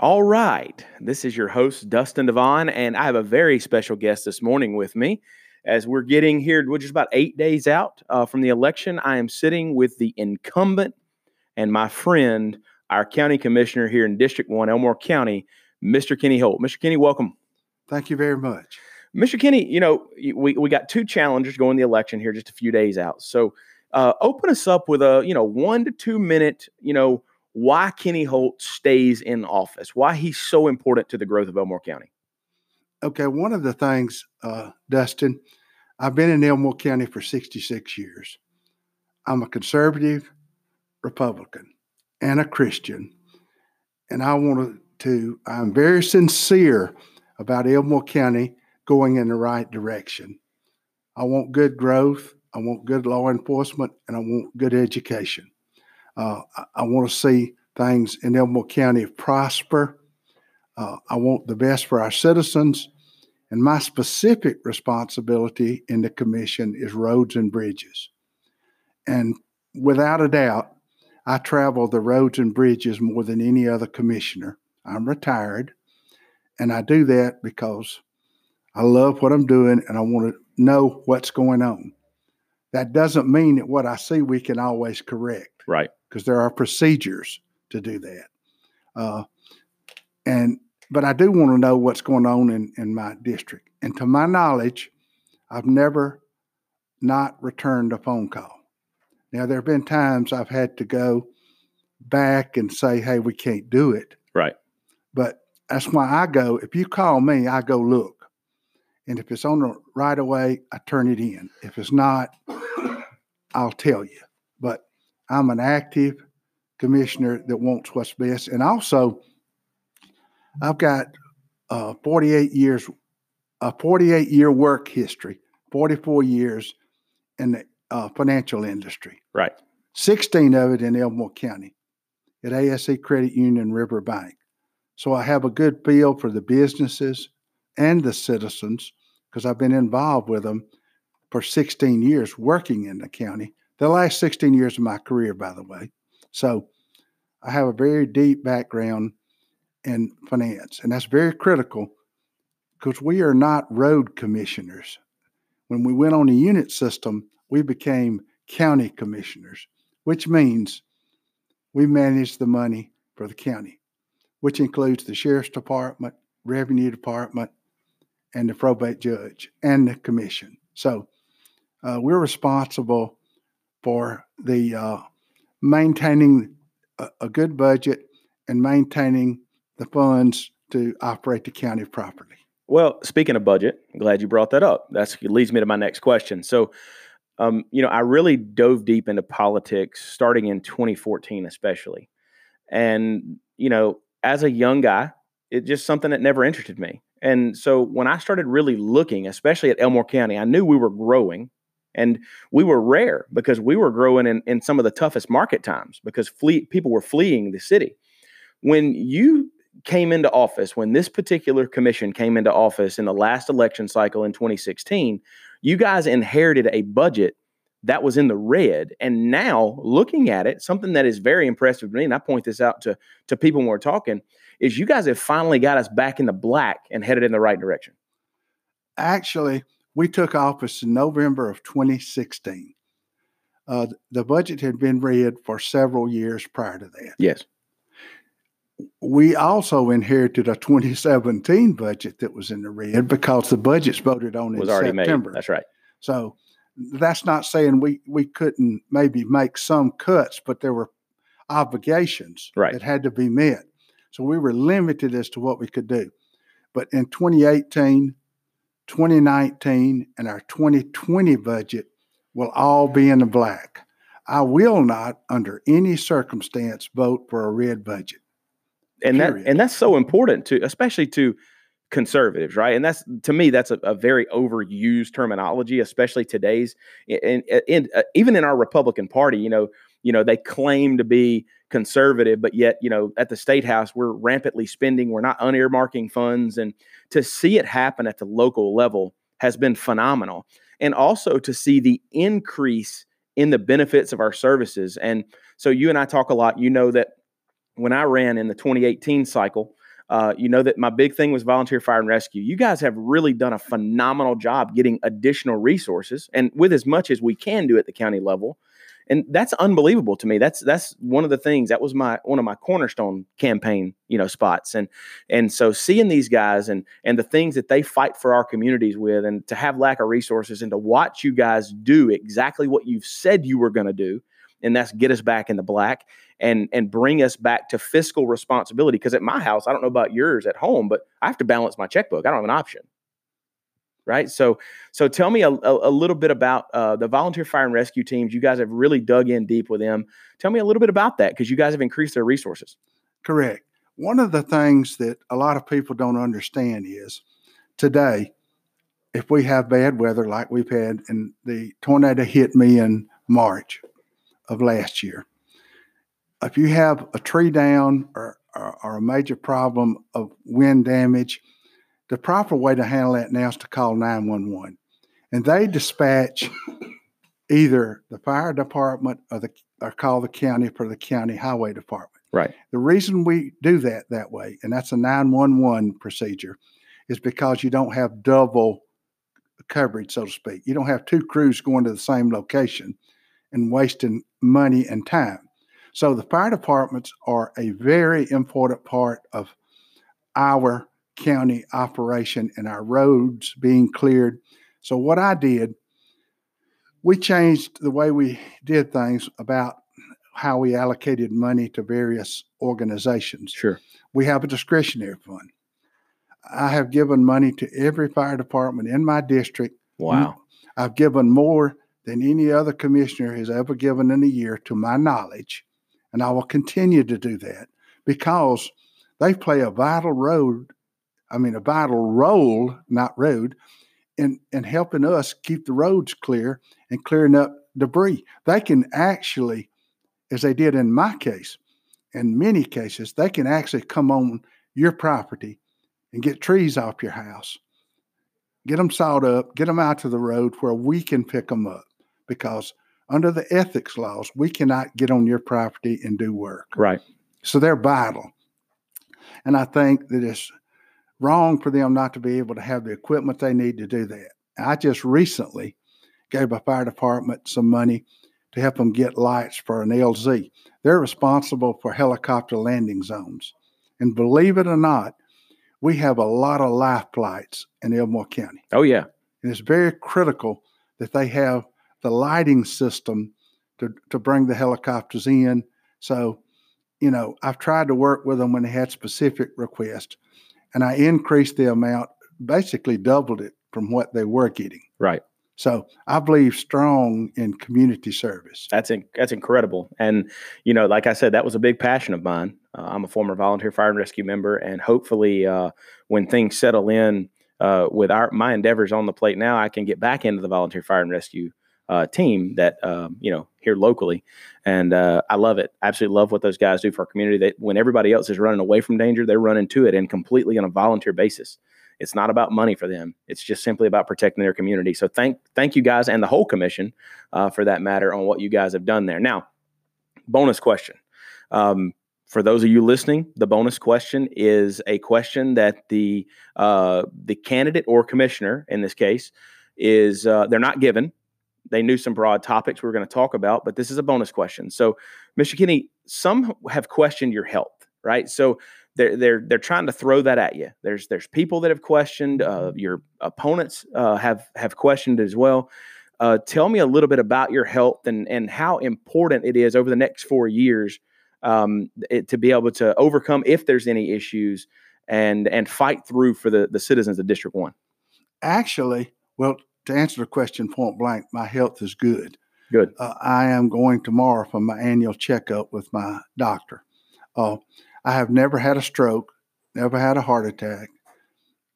All right. This is your host, Dustin Devon, and I have a very special guest this morning with me. As we're getting here, which is about eight days out uh, from the election, I am sitting with the incumbent and my friend, our county commissioner here in District 1, Elmore County, Mr. Kenny Holt. Mr. Kenny, welcome. Thank you very much. Mr. Kenny, you know, we, we got two challengers going the election here just a few days out. So uh, open us up with a, you know, one to two minute, you know, why Kenny Holt stays in office, why he's so important to the growth of Elmore County. Okay, one of the things, uh, Dustin, I've been in Elmore County for 66 years. I'm a conservative Republican and a Christian, and I want to, I'm very sincere about Elmore County going in the right direction. I want good growth, I want good law enforcement, and I want good education. Uh, I, I want to see things in Elmore County prosper. Uh, I want the best for our citizens. And my specific responsibility in the commission is roads and bridges. And without a doubt, I travel the roads and bridges more than any other commissioner. I'm retired, and I do that because I love what I'm doing and I want to know what's going on. That doesn't mean that what I see we can always correct. Right because there are procedures to do that. Uh, and but I do want to know what's going on in, in my district. And to my knowledge, I've never not returned a phone call. Now there have been times I've had to go back and say, "Hey, we can't do it." Right. But that's why I go. If you call me, I go look, and if it's on the right away, I turn it in. If it's not, I'll tell you. But I'm an active commissioner that wants what's best. And also, I've got uh, 48 years, a 48 year work history, 44 years in the uh, financial industry. Right. 16 of it in Elmore County at ASE Credit Union River Bank. So I have a good feel for the businesses and the citizens because I've been involved with them for 16 years working in the county the last 16 years of my career, by the way. So I have a very deep background in finance, and that's very critical because we are not road commissioners. When we went on the unit system, we became county commissioners, which means we manage the money for the county, which includes the sheriff's department, revenue department, and the probate judge and the commission. So uh, we're responsible for the uh, maintaining a, a, good budget and maintaining the funds to operate the county properly. Well, speaking of budget, I'm glad you brought that up. That leads me to my next question. So, um, you know, I really dove deep into politics starting in 2014, especially. And, you know, as a young guy, it's just something that never interested me. And so when I started really looking, especially at Elmore County, I knew we were growing and we were rare because we were growing in, in some of the toughest market times because flee, people were fleeing the city. When you came into office, when this particular commission came into office in the last election cycle in 2016, you guys inherited a budget that was in the red. And now looking at it, something that is very impressive to me, and I point this out to, to people when we're talking, is you guys have finally got us back in the black and headed in the right direction. Actually, we took office in November of 2016. Uh, the budget had been read for several years prior to that. Yes. We also inherited a 2017 budget that was in the red because the budget's voted on in was already September. Made. That's right. So that's not saying we, we couldn't maybe make some cuts, but there were obligations right. that had to be met. So we were limited as to what we could do. But in 2018, 2019 and our 2020 budget will all be in the black. I will not, under any circumstance, vote for a red budget. And period. that and that's so important to, especially to conservatives, right? And that's to me, that's a, a very overused terminology, especially today's. And, and uh, even in our Republican Party, you know, you know, they claim to be conservative, but yet, you know, at the state house, we're rampantly spending, we're not unearmarking funds. And to see it happen at the local level has been phenomenal. And also to see the increase in the benefits of our services. And so you and I talk a lot. You know that when I ran in the 2018 cycle, Uh, you know that my big thing was volunteer fire and rescue. You guys have really done a phenomenal job getting additional resources and with as much as we can do at the county level and that's unbelievable to me. That's that's one of the things that was my one of my cornerstone campaign, you know, spots. And and so seeing these guys and and the things that they fight for our communities with, and to have lack of resources, and to watch you guys do exactly what you've said you were going to do, and that's get us back in the black and and bring us back to fiscal responsibility. Because at my house, I don't know about yours at home, but I have to balance my checkbook. I don't have an option right? So, so tell me a, a, a little bit about uh, the volunteer fire and rescue teams. You guys have really dug in deep with them. Tell me a little bit about that because you guys have increased their resources. Correct. One of the things that a lot of people don't understand is today, if we have bad weather like we've had, and the tornado hit me in March of last year, if you have a tree down or, or, or a major problem of wind damage, the proper way to handle that now is to call 911. And they dispatch either the fire department or, the, or call the county for the county highway department. Right. The reason we do that that way, and that's a 911 procedure, is because you don't have double coverage, so to speak. You don't have two crews going to the same location and wasting money and time. So the fire departments are a very important part of our county operation and our roads being cleared. So, what I did, we changed the way we did things about how we allocated money to various organizations. Sure. We have a discretionary fund. I have given money to every fire department in my district. Wow. I've given more than any other commissioner has ever given in a year, to my knowledge. And I will continue to do that because they play a vital role I mean, a vital role, not road, in, in helping us keep the roads clear and clearing up debris. They can actually, as they did in my case, in many cases, they can actually come on your property and get trees off your house, get them sawed up, get them out to the road where we can pick them up because under the ethics laws, we cannot get on your property and do work. Right. So they're vital. And I think that it's wrong for them not to be able to have the equipment they need to do that. I just recently gave a fire department some money to help them get lights for an LZ. They're responsible for helicopter landing zones. And believe it or not, we have a lot of life flights in Elmore County. Oh, yeah. And it's very critical that they have the lighting system to, to bring the helicopters in. So, you know, I've tried to work with them when they had specific requests and I increased the amount, basically doubled it from what they were getting. Right. So I believe strong in community service. That's in, that's incredible, and you know, like I said, that was a big passion of mine. Uh, I'm a former volunteer fire and rescue member, and hopefully, uh, when things settle in uh, with our my endeavors on the plate now, I can get back into the volunteer fire and rescue uh, team that um, you know here locally, and uh, I love it. Absolutely love what those guys do for our community. That when everybody else is running away from danger, they're running to it and completely on a volunteer basis. It's not about money for them. It's just simply about protecting their community. So thank thank you guys and the whole commission uh, for that matter on what you guys have done there. Now, bonus question. Um, for those of you listening, the bonus question is a question that the uh, the candidate or commissioner in this case is uh, they're not given they knew some broad topics we were going to talk about, but this is a bonus question. So, Mr. Kenny, some have questioned your health, right? So they're they're they're trying to throw that at you. There's there's people that have questioned. Uh, your opponents uh, have have questioned as well. Uh, tell me a little bit about your health and and how important it is over the next four years um, it, to be able to overcome if there's any issues and and fight through for the the citizens of District One. Actually, well, to answer the question point blank, my health is good. Good. Uh, I am going tomorrow for my annual checkup with my doctor. Uh, I have never had a stroke, never had a heart attack.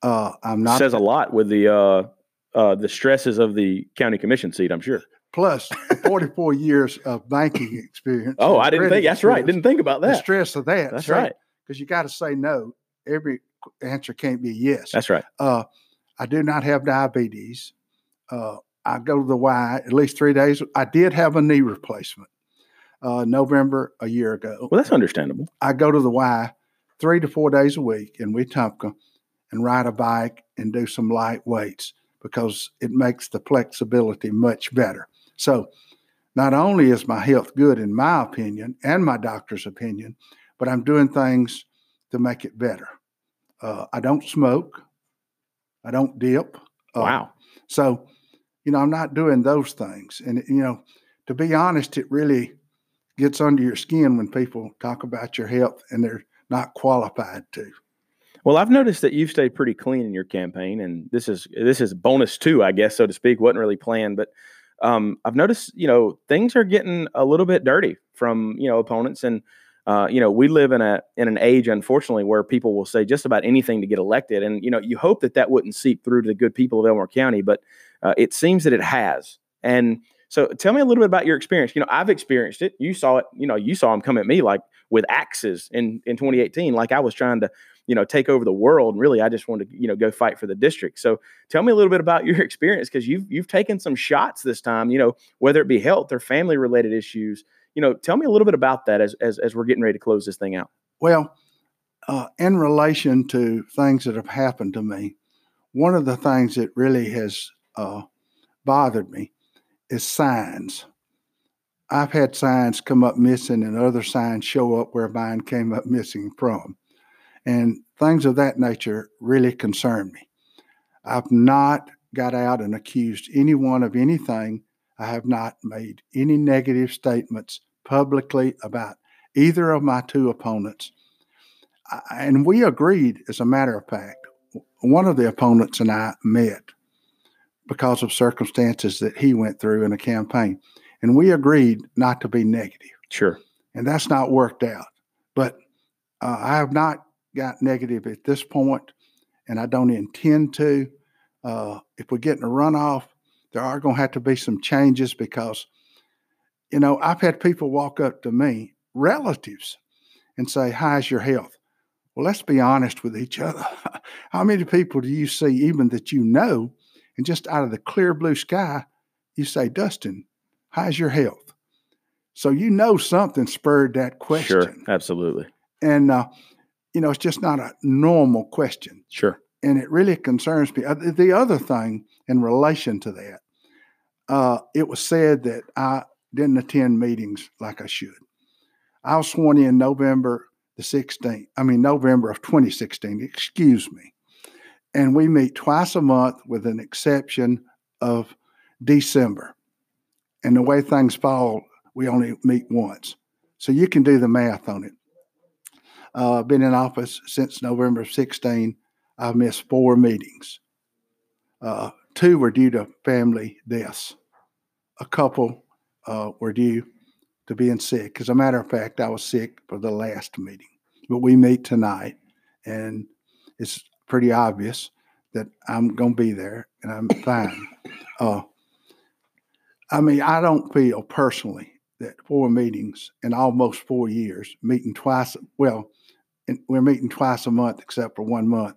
Uh, I'm not. Says a lot with the uh, uh, the stresses of the county commission seat. I'm sure. Plus, 44 years of banking experience. Oh, I didn't think. That's right. Didn't think about that. The stress of that. That's right. Because you got to say no. Every answer can't be yes. That's right. Uh, I do not have diabetes uh, I go to the Y at least three days. I did have a knee replacement uh, November a year ago. Well, that's understandable. I go to the Y three to four days a week in Wetumpka and ride a bike and do some light weights because it makes the flexibility much better. So, not only is my health good in my opinion and my doctor's opinion, but I'm doing things to make it better. Uh, I don't smoke. I don't dip. Uh, wow. So, you know, I'm not doing those things. And, you know, to be honest, it really gets under your skin when people talk about your health and they're not qualified to. Well, I've noticed that you've stayed pretty clean in your campaign, and this is this is bonus too, I guess, so to speak. wasn't really planned, but um, I've noticed, you know, things are getting a little bit dirty from you know opponents, and uh, you know, we live in a in an age, unfortunately, where people will say just about anything to get elected, and you know, you hope that that wouldn't seep through to the good people of Elmore County, but uh, it seems that it has, and so tell me a little bit about your experience. You know, I've experienced it. You saw it. You know, you saw them come at me like with axes in in 2018, like I was trying to you know take over the world. And really, I just wanted to you know go fight for the district. So tell me a little bit about your experience because you've you've taken some shots this time. You know, whether it be health or family related issues. You know, tell me a little bit about that as as as we're getting ready to close this thing out. Well, uh, in relation to things that have happened to me, one of the things that really has uh, bothered me is signs. I've had signs come up missing and other signs show up where mine came up missing from. And things of that nature really concern me. I've not got out and accused anyone of anything. I have not made any negative statements publicly about either of my two opponents. And we agreed, as a matter of fact, one of the opponents and I met because of circumstances that he went through in a campaign. And we agreed not to be negative. Sure. And that's not worked out. But uh, I have not got negative at this point, and I don't intend to. Uh, if we get in a runoff, there are going to have to be some changes because, you know, I've had people walk up to me, relatives, and say, How's your health? Well, let's be honest with each other. How many people do you see, even that you know, and just out of the clear blue sky, you say, Dustin, how's your health? So you know something spurred that question. Sure, absolutely. And, uh, you know, it's just not a normal question. Sure. And it really concerns me. Uh, the other thing in relation to that, uh, it was said that I didn't attend meetings like I should. I was sworn in November the 16th, I mean, November of 2016, excuse me and we meet twice a month with an exception of December. And the way things fall, we only meet once. So you can do the math on it. Uh, been in office since November 16. I've missed four meetings. Uh, two were due to family deaths. A couple uh, were due to being sick. As a matter of fact, I was sick for the last meeting. But we meet tonight, and it's pretty obvious that I'm going to be there and I'm fine. Uh, I mean, I don't feel personally that four meetings in almost four years, meeting twice, well, we're meeting twice a month except for one month,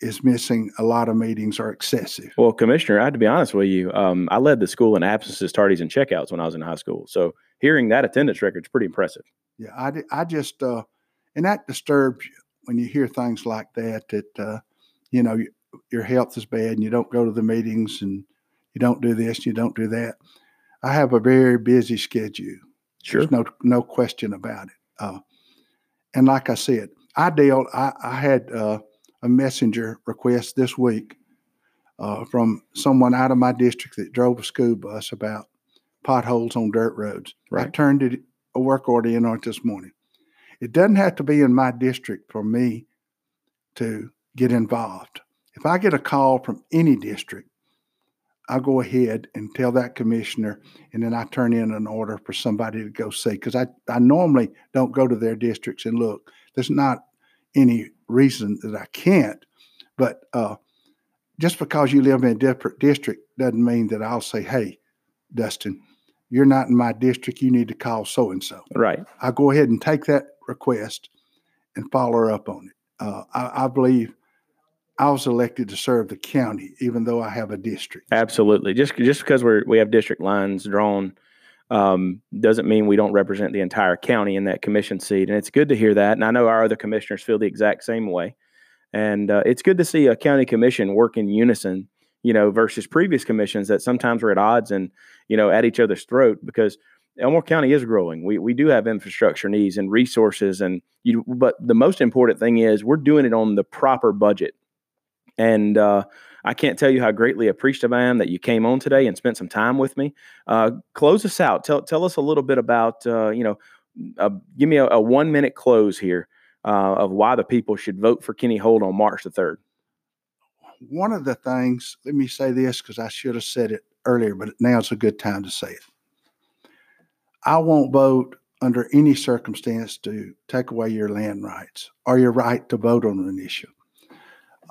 is missing a lot of meetings or excessive. Well, Commissioner, I have to be honest with you. Um, I led the school in absences, tardies, and checkouts when I was in high school. So hearing that attendance record is pretty impressive. Yeah, I, I just, uh, and that disturbs you when you hear things like that, that, uh, you know, your health is bad and you don't go to the meetings and you don't do this, and you don't do that. I have a very busy schedule. Sure. There's no, no question about it. Uh, and like I said, I dealt, I, I had uh, a messenger request this week uh, from someone out of my district that drove a school bus about potholes on dirt roads. Right. I turned it, a work order in on it this morning. It doesn't have to be in my district for me to get involved. If I get a call from any district, I go ahead and tell that commissioner, and then I turn in an order for somebody to go see. Because I, I normally don't go to their districts and look. There's not any reason that I can't, but uh, just because you live in a different district doesn't mean that I'll say, "Hey, Dustin, you're not in my district. You need to call so and so." Right. I go ahead and take that request and follow up on it. Uh, I, I believe I was elected to serve the county, even though I have a district. Absolutely. Just just because we're we have district lines drawn, um, doesn't mean we don't represent the entire county in that commission seat. And it's good to hear that. And I know our other commissioners feel the exact same way. And uh, it's good to see a county commission work in unison, you know, versus previous commissions that sometimes were at odds and, you know, at each other's throat because Elmore County is growing. We, we do have infrastructure needs and resources. And you, but the most important thing is we're doing it on the proper budget. And, uh, I can't tell you how greatly appreciative I am that you came on today and spent some time with me. Uh, close us out. Tell tell us a little bit about uh, you know, uh, give me a, a, one minute close here uh, of why the people should vote for Kenny Holt on March the third. One of the things, let me say this because I should have said it earlier, but now's a good time to say it. I won't vote under any circumstance to take away your land rights or your right to vote on an issue.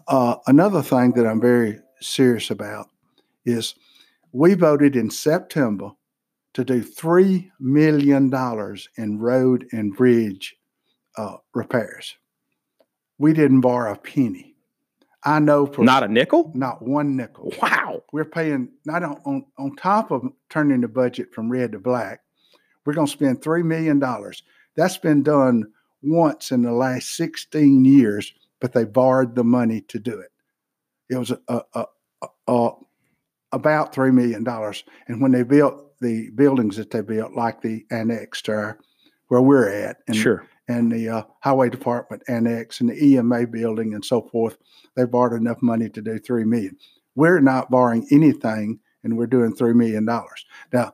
Uh, another thing that I'm very serious about is we voted in September to do $3 million in road and bridge uh, repairs. We didn't borrow a penny. I know for not a nickel, not one nickel. Wow, we're paying not on on, on top of turning the budget from red to black. We're going to spend three million dollars. That's been done once in the last sixteen years but they borrowed the money to do it. It was a, a, a, about $3 million. And when they built the buildings that they built, like the annex to where we're at, and, sure. and the uh, highway department annex and the EMA building and so forth, they borrowed enough money to do 3 million. We're not borrowing anything and we're doing $3 million. Now,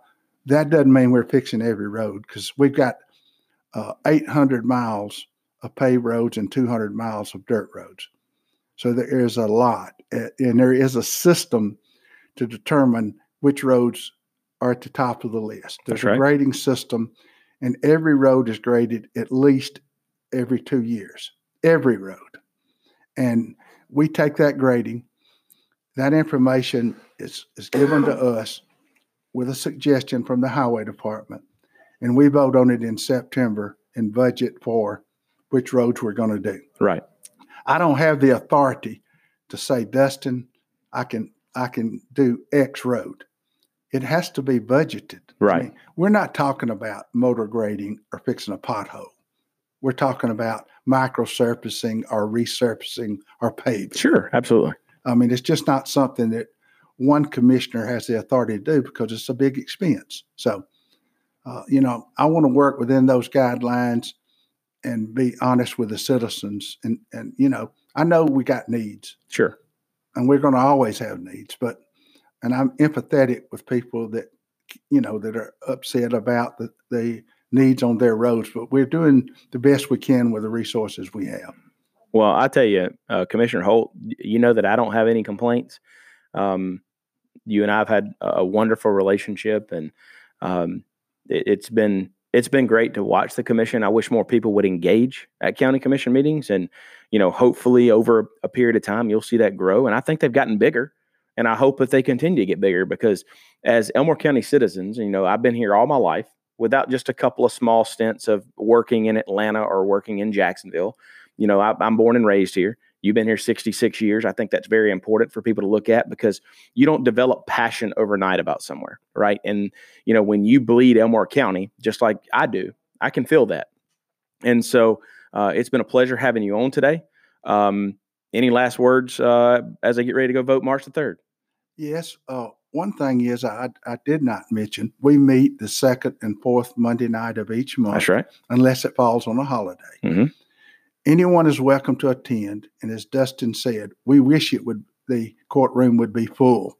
that doesn't mean we're fixing every road because we've got uh, 800 miles of paved roads and 200 miles of dirt roads. So there is a lot, and there is a system to determine which roads are at the top of the list. There's right. a grading system, and every road is graded at least every two years. Every road. And we take that grading, that information is, is given to us with a suggestion from the highway department, and we vote on it in September and budget for which roads we're going to do. Right. I don't have the authority to say, Dustin, I can I can do X road. It has to be budgeted. Right. I mean, we're not talking about motor grading or fixing a pothole. We're talking about micro surfacing or resurfacing or paving. Sure, absolutely. I mean, it's just not something that one commissioner has the authority to do because it's a big expense. So, uh, you know, I want to work within those guidelines and be honest with the citizens. And and you know, I know we got needs. Sure. And we're going to always have needs, but and I'm empathetic with people that you know that are upset about the, the needs on their roads, but we're doing the best we can with the resources we have. Well, I tell you, uh, Commissioner Holt, you know that I don't have any complaints. Um, you and I have had a wonderful relationship, and um, it, it's been it's been great to watch the commission. I wish more people would engage at county commission meetings, and you know, hopefully over a period of time, you'll see that grow. And I think they've gotten bigger, and I hope that they continue to get bigger because as Elmore County citizens, you know, I've been here all my life without just a couple of small stints of working in Atlanta or working in Jacksonville. You know, I, I'm born and raised here. You've been here 66 years. I think that's very important for people to look at because you don't develop passion overnight about somewhere, right? And, you know, when you bleed Elmore County, just like I do, I can feel that. And so uh, it's been a pleasure having you on today. Um, any last words uh, as I get ready to go vote March the 3rd? Yes. Uh, one thing is, I, I did not mention we meet the second and fourth Monday night of each month. That's right. Unless it falls on a holiday. Mm-hmm. Anyone is welcome to attend. And as Dustin said, we wish it would the courtroom would be full.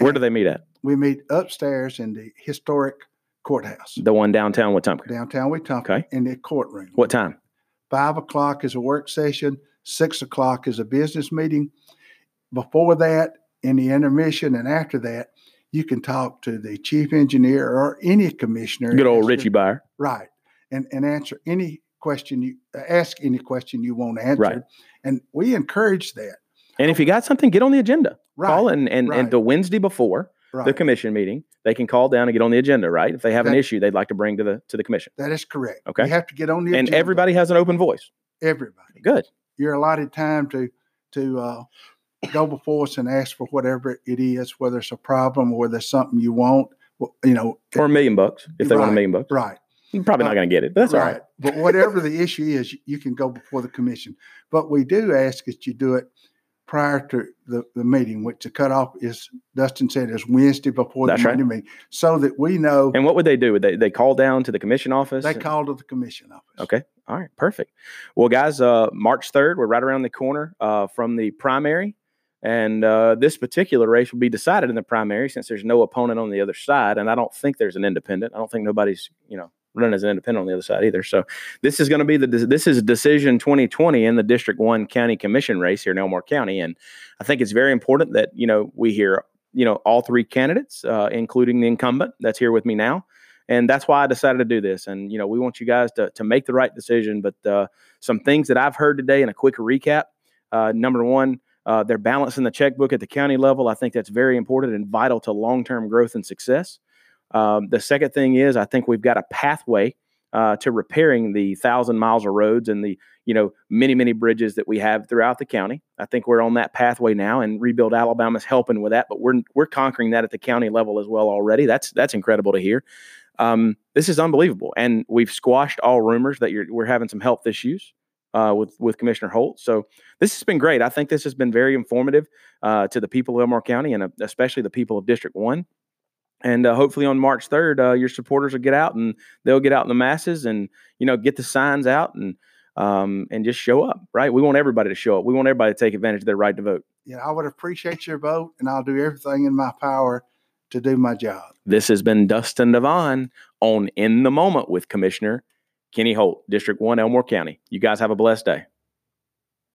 Where do they meet at? We meet upstairs in the historic courthouse. The one downtown Wetumpka. Downtown Wetumpka okay. in the courtroom. What time? Five o'clock is a work session. Six o'clock is a business meeting. Before that, in the intermission, and after that, you can talk to the chief engineer or any commissioner. Good old Richie Beyer. Right. And, and answer any question you ask any question you want answered. Right. And we encourage that. And if you got something, get on the agenda. Right. Call and and, right. and the Wednesday before right. the commission meeting, they can call down and get on the agenda, right? If they have that, an issue they'd like to bring to the to the commission. That is correct. Okay. You have to get on the and agenda. everybody has an open voice. Everybody. Good. You're allotted time to to uh, go before us and ask for whatever it is, whether it's a problem or whether it's something you want. you know, or a million bucks if they want a million bucks. right. You're probably not going to get it, but that's all right. But whatever the issue is, you- can go before the commission. But we do ask that you do it prior to the, the meeting, which the cutoff is, Dustin said, is Wednesday before the right. Meeting, so that we know And what would they do? Would they they call down to the commission office? they call to the commission office. Okay. All right. Perfect. Well, guys, uh, March 3rd, we're right around the corner uh, from the primary. And uh, this particular race will be decided in the primary since there's no opponent on the other side. And I don't think there's an independent. I don't think nobody's, you know, running as an independent on the other side either. So this is going to be the, this is decision 2020 in the District 1 County Commission race here in Elmore County. And I think it's very important that, you know, we hear, you know, all three candidates, uh, including the incumbent that's here with me now and that's why I decided to do this. And you know, we want you guys to to make the right decision. But uh, some things that I've heard today, in a quick recap. Uh, number one, uh, they're balancing the checkbook at the county level. I think that's very important and vital to long term growth and success. Um, the second thing is, I think we've got a pathway uh, to repairing the thousand miles of roads and the you know many many bridges that we have throughout the county. I think we're on that pathway now, and Rebuild Alabama's helping with that. But we're we're conquering that at the county level as well already. That's that's incredible to hear. Um, this is unbelievable, and we've squashed all rumors that we're having some health issues uh, with with Commissioner Holt. So this has been great. I think this has been very informative uh, to the people of Elmore County, and uh, especially the people of District One. And uh, hopefully on March third, uh, your supporters will get out and they'll get out in the masses and you know get the signs out and um, and just show up. Right? We want everybody to show up. We want everybody to take advantage of their right to vote. Know, I would appreciate your vote, and I'll do everything in my power to do my job. This has been Dustin Devon on In the Moment with Commissioner Kenny Holt, District 1, Elmore County. You guys have a blessed day.